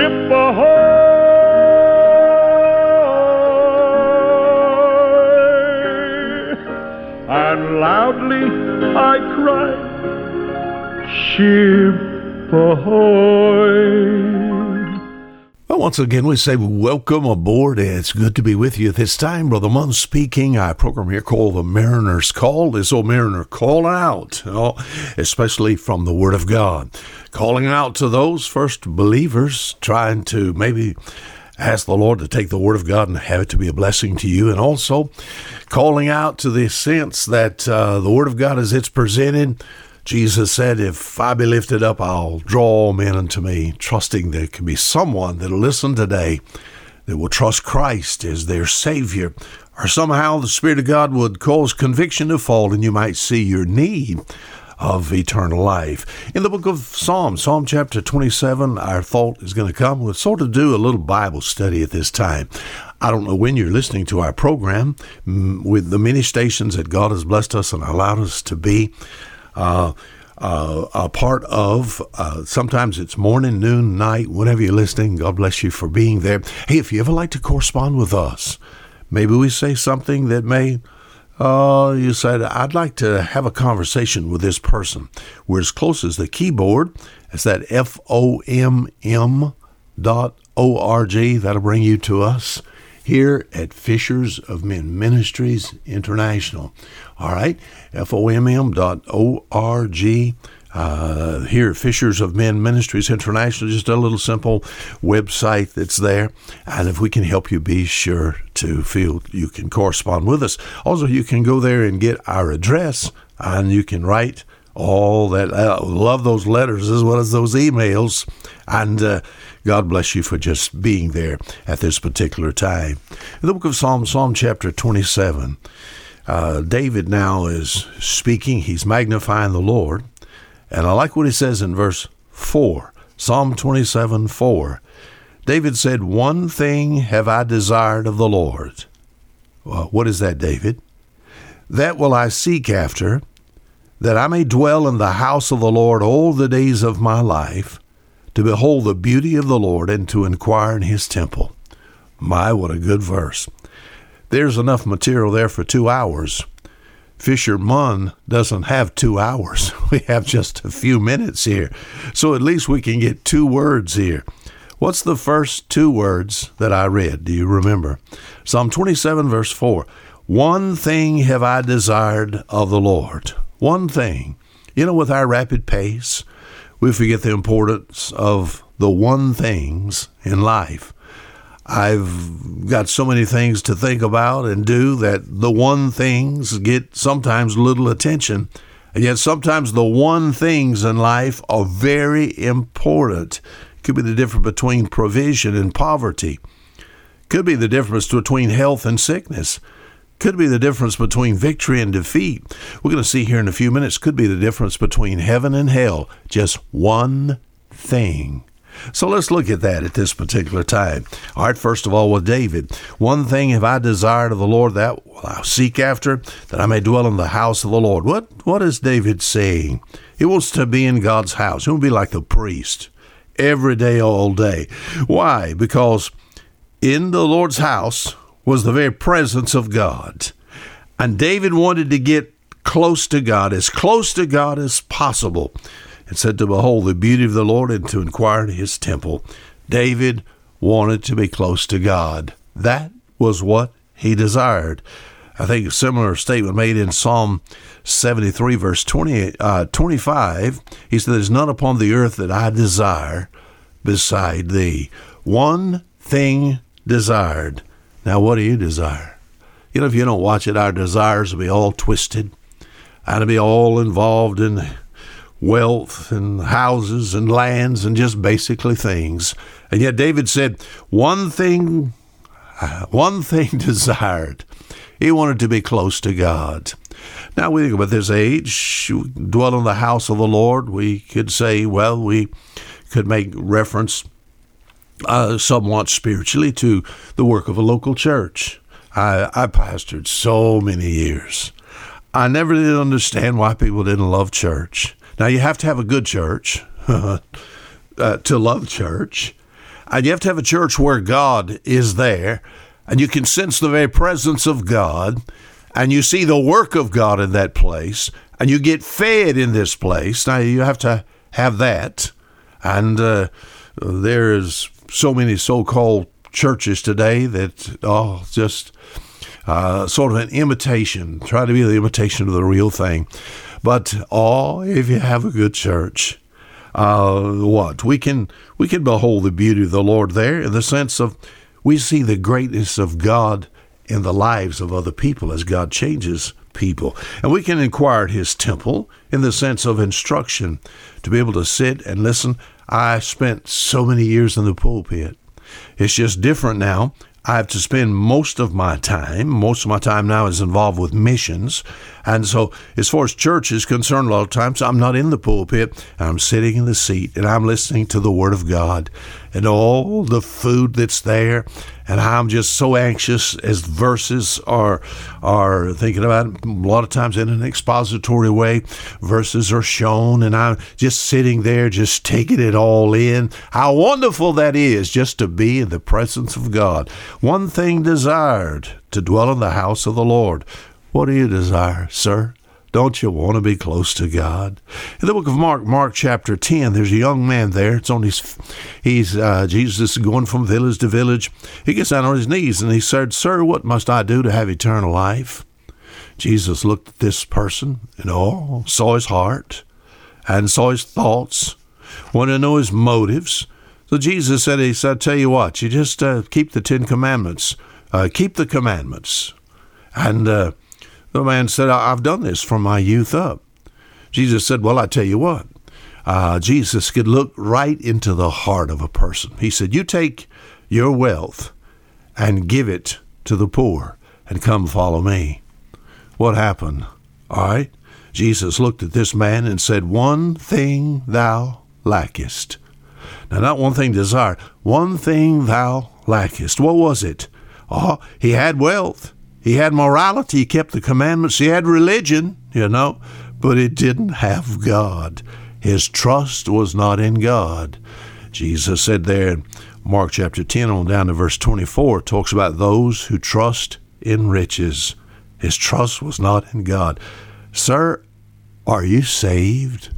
Ship ahoy! And loudly I cried, Ship ahoy! Well, once again, we say welcome aboard. It's good to be with you this time. Brother Munn speaking. Our program here called The Mariner's Call. This old mariner calling out, know, especially from the Word of God. Calling out to those first believers, trying to maybe ask the Lord to take the Word of God and have it to be a blessing to you, and also calling out to the sense that uh, the Word of God as it's presented Jesus said, If I be lifted up, I'll draw all men unto me, trusting there can be someone that'll listen today that will trust Christ as their Savior, or somehow the Spirit of God would cause conviction to fall and you might see your need of eternal life. In the book of Psalms, Psalm chapter 27, our thought is going to come. We'll sort of do a little Bible study at this time. I don't know when you're listening to our program mm, with the many stations that God has blessed us and allowed us to be uh, uh, a part of. Uh, sometimes it's morning, noon, night, whenever you're listening. God bless you for being there. Hey, if you ever like to correspond with us, maybe we say something that may. Uh, you said, I'd like to have a conversation with this person. We're as close as the keyboard. It's that F O M M dot O R G. That'll bring you to us here at Fishers of Men Ministries International. All right, F-O-M-M dot O-R-G. Uh, here Fishers of Men Ministries International, just a little simple website that's there. And if we can help you, be sure to feel you can correspond with us. Also, you can go there and get our address, and you can write all that. I love those letters as well as those emails. And uh, God bless you for just being there at this particular time. In the book of Psalms, Psalm chapter 27, uh, David now is speaking. He's magnifying the Lord. And I like what he says in verse 4, Psalm 27 4. David said, One thing have I desired of the Lord. Well, what is that, David? That will I seek after, that I may dwell in the house of the Lord all the days of my life, to behold the beauty of the Lord and to inquire in his temple. My, what a good verse. There's enough material there for two hours. Fisher Munn doesn't have two hours. We have just a few minutes here. So at least we can get two words here. What's the first two words that I read? Do you remember? Psalm 27, verse 4. One thing have I desired of the Lord. One thing. You know, with our rapid pace, we forget the importance of the one things in life. I've got so many things to think about and do that the one things get sometimes little attention. And yet sometimes the one things in life are very important. Could be the difference between provision and poverty. Could be the difference between health and sickness. Could be the difference between victory and defeat. We're going to see here in a few minutes. Could be the difference between heaven and hell. Just one thing. So let's look at that at this particular time. All right, first of all, with David, one thing have I desired of the Lord that will I seek after, that I may dwell in the house of the Lord. What what is David saying? He wants to be in God's house. He to be like the priest every day, all day. Why? Because in the Lord's house was the very presence of God. And David wanted to get close to God, as close to God as possible and said to behold the beauty of the Lord and to inquire in his temple. David wanted to be close to God. That was what he desired. I think a similar statement made in Psalm 73, verse 20, uh, 25. He said, There's none upon the earth that I desire beside thee. One thing desired. Now, what do you desire? You know, if you don't watch it, our desires will be all twisted and be all involved in wealth and houses and lands and just basically things. And yet David said, one thing, uh, one thing desired. He wanted to be close to God. Now we think about this age, dwell in the house of the Lord. We could say, well, we could make reference uh, somewhat spiritually to the work of a local church. I, I pastored so many years. I never did understand why people didn't love church. Now, you have to have a good church uh, to love church, and you have to have a church where God is there, and you can sense the very presence of God, and you see the work of God in that place, and you get fed in this place. Now, you have to have that, and uh, there is so many so-called churches today that oh just uh, sort of an imitation, try to be the imitation of the real thing. But oh, if you have a good church, uh, what we can we can behold the beauty of the Lord there in the sense of we see the greatness of God in the lives of other people as God changes people. And we can inquire at his temple in the sense of instruction to be able to sit and listen. I spent so many years in the pulpit. It's just different now. I have to spend most of my time, most of my time now is involved with missions. And so, as far as church is concerned, a lot of times I'm not in the pulpit, I'm sitting in the seat and I'm listening to the Word of God and all the food that's there. And I'm just so anxious as verses are are thinking about it, a lot of times in an expository way. Verses are shown, and I'm just sitting there, just taking it all in. How wonderful that is just to be in the presence of God. One thing desired to dwell in the house of the Lord. What do you desire, sir? Don't you want to be close to God? In the book of Mark, Mark chapter 10, there's a young man there. It's on his, he's, uh, Jesus is going from village to village. He gets down on his knees and he said, Sir, what must I do to have eternal life? Jesus looked at this person and all, saw his heart and saw his thoughts, wanted to know his motives. So Jesus said, He said, Tell you what, you just uh, keep the Ten Commandments. Uh, keep the commandments. And, uh, the man said, I've done this from my youth up. Jesus said, Well, I tell you what. Uh, Jesus could look right into the heart of a person. He said, You take your wealth and give it to the poor and come follow me. What happened? All right. Jesus looked at this man and said, One thing thou lackest. Now, not one thing desired, one thing thou lackest. What was it? Oh, he had wealth. He had morality, he kept the commandments, he had religion, you know, but he didn't have God. His trust was not in God. Jesus said there in Mark chapter 10 on down to verse 24, talks about those who trust in riches. His trust was not in God. Sir, are you saved?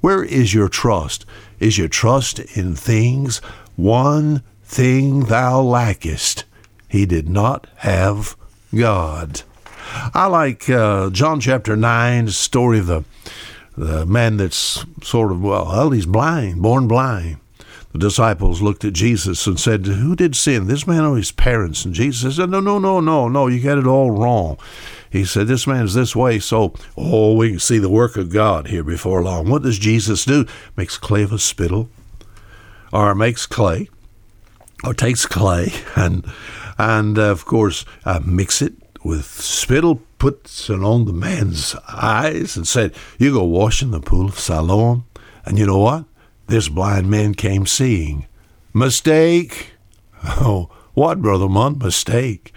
Where is your trust? Is your trust in things? One thing thou lackest. He did not have God. I like uh, John chapter 9, story of the, the man that's sort of, well, well, he's blind, born blind. The disciples looked at Jesus and said, Who did sin, this man or his parents? And Jesus said, No, no, no, no, no, you got it all wrong. He said, This man's this way, so, oh, we can see the work of God here before long. What does Jesus do? Makes clay of a spittle, or makes clay, or takes clay and and uh, of course uh, mix it with spittle, puts it on the man's eyes, and said, "You go wash in the pool of Siloam." And you know what? This blind man came seeing. Mistake. Oh, what, Brother Munn? Mistake.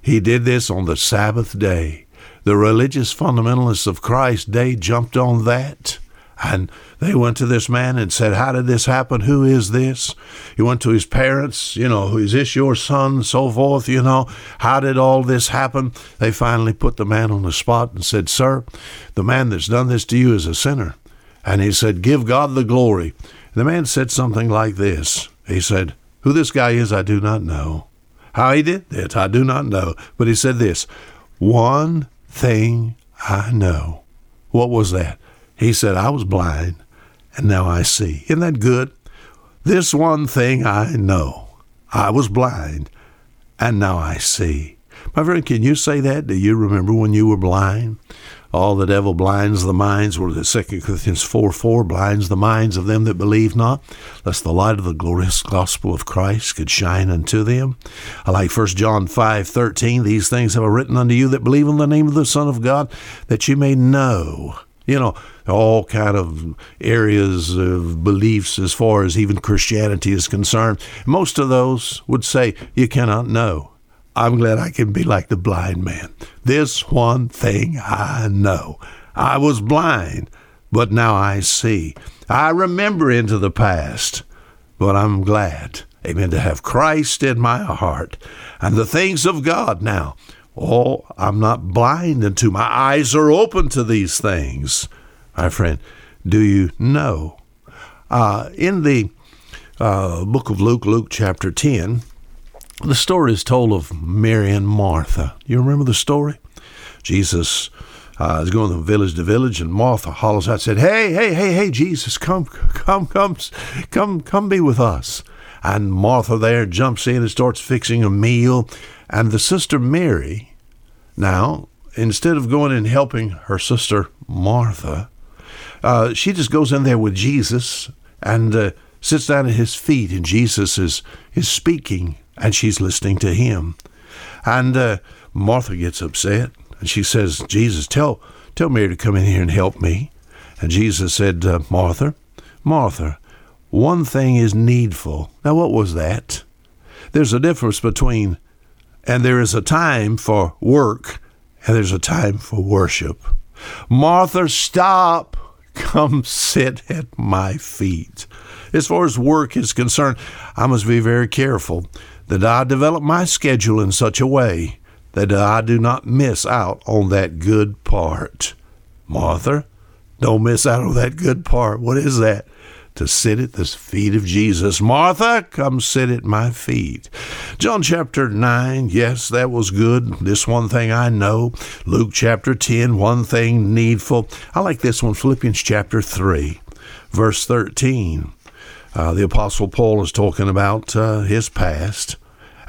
He did this on the Sabbath day. The religious fundamentalists of Christ Day jumped on that and they went to this man and said, How did this happen? Who is this? He went to his parents, you know, is this your son? So forth, you know. How did all this happen? They finally put the man on the spot and said, Sir, the man that's done this to you is a sinner. And he said, Give God the glory. The man said something like this He said, Who this guy is, I do not know. How he did it, I do not know. But he said this One thing I know. What was that? He said, I was blind and now I see. Isn't that good? This one thing I know I was blind and now I see. My friend, can you say that? Do you remember when you were blind? All the devil blinds the minds, or the Second Corinthians 4 4 blinds the minds of them that believe not, lest the light of the glorious gospel of Christ could shine unto them. I like First John five thirteen. These things have I written unto you that believe in the name of the Son of God, that you may know. You know, all kind of areas of beliefs as far as even Christianity is concerned. Most of those would say you cannot know. I'm glad I can be like the blind man. This one thing I know. I was blind, but now I see. I remember into the past, but I'm glad, amen, to have Christ in my heart and the things of God now. Oh, I'm not blind unto my eyes are open to these things. My friend, do you know? Uh, in the uh, book of Luke, Luke chapter 10, the story is told of Mary and Martha. You remember the story? Jesus uh, is going from village to village, and Martha hollers out, said, "Hey, hey, hey, hey, Jesus, come, come, come, come, come, be with us." And Martha there jumps in and starts fixing a meal, and the sister Mary, now instead of going and helping her sister Martha, uh, she just goes in there with Jesus and uh, sits down at his feet, and Jesus is is speaking and she's listening to him. And uh, Martha gets upset and she says, Jesus, tell, tell Mary to come in here and help me. And Jesus said, uh, Martha, Martha, one thing is needful. Now, what was that? There's a difference between, and there is a time for work, and there's a time for worship. Martha, stop. Come sit at my feet. As far as work is concerned, I must be very careful that I develop my schedule in such a way that I do not miss out on that good part. Martha, don't miss out on that good part. What is that? To sit at the feet of Jesus. Martha, come sit at my feet. John chapter 9, yes, that was good. This one thing I know. Luke chapter 10, one thing needful. I like this one, Philippians chapter 3, verse 13. Uh, the Apostle Paul is talking about uh, his past,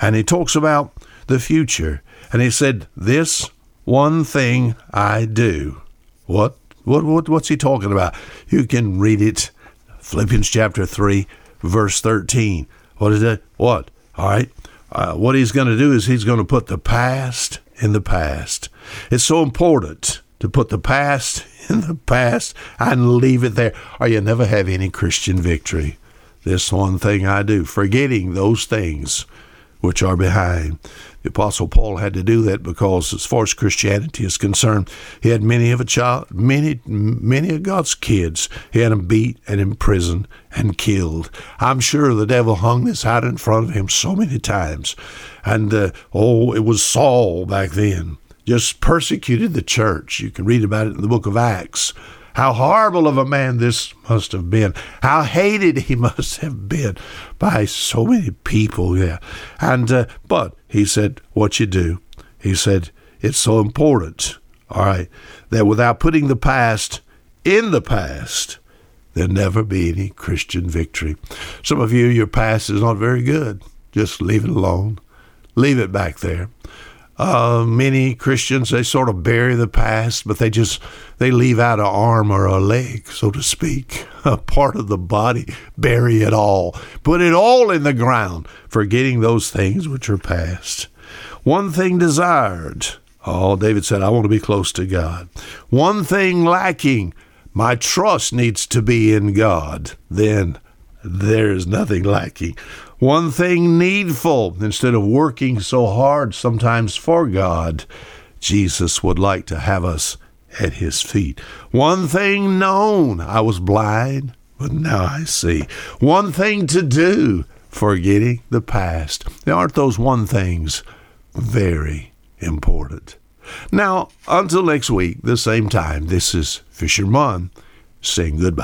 and he talks about the future. And he said, This one thing I do. What? What, what what's he talking about? You can read it. Philippians chapter 3, verse 13. What is it? What? All right. Uh, what he's going to do is he's going to put the past in the past. It's so important to put the past in the past and leave it there, or you never have any Christian victory. This one thing I do, forgetting those things which are behind. The Apostle Paul had to do that because, as far as Christianity is concerned, he had many of a child, many, many of God's kids. He had them beat and imprisoned and killed. I'm sure the devil hung this out in front of him so many times, and uh, oh, it was Saul back then. Just persecuted the church. You can read about it in the book of Acts. How horrible of a man this must have been. How hated he must have been by so many people. Yeah. And, uh, but he said, what you do, he said, it's so important, all right, that without putting the past in the past, there'll never be any Christian victory. Some of you, your past is not very good. Just leave it alone. Leave it back there. Uh, many Christians they sort of bury the past, but they just they leave out an arm or a leg, so to speak, a part of the body. Bury it all, put it all in the ground, forgetting those things which are past. One thing desired. Oh, David said, I want to be close to God. One thing lacking. My trust needs to be in God. Then there is nothing lacking one thing needful instead of working so hard sometimes for God. Jesus would like to have us at his feet. One thing known I was blind, but now I see. One thing to do, forgetting the past. Now, aren't those one things very important? Now, until next week, the same time, this is Fisher Munn saying goodbye.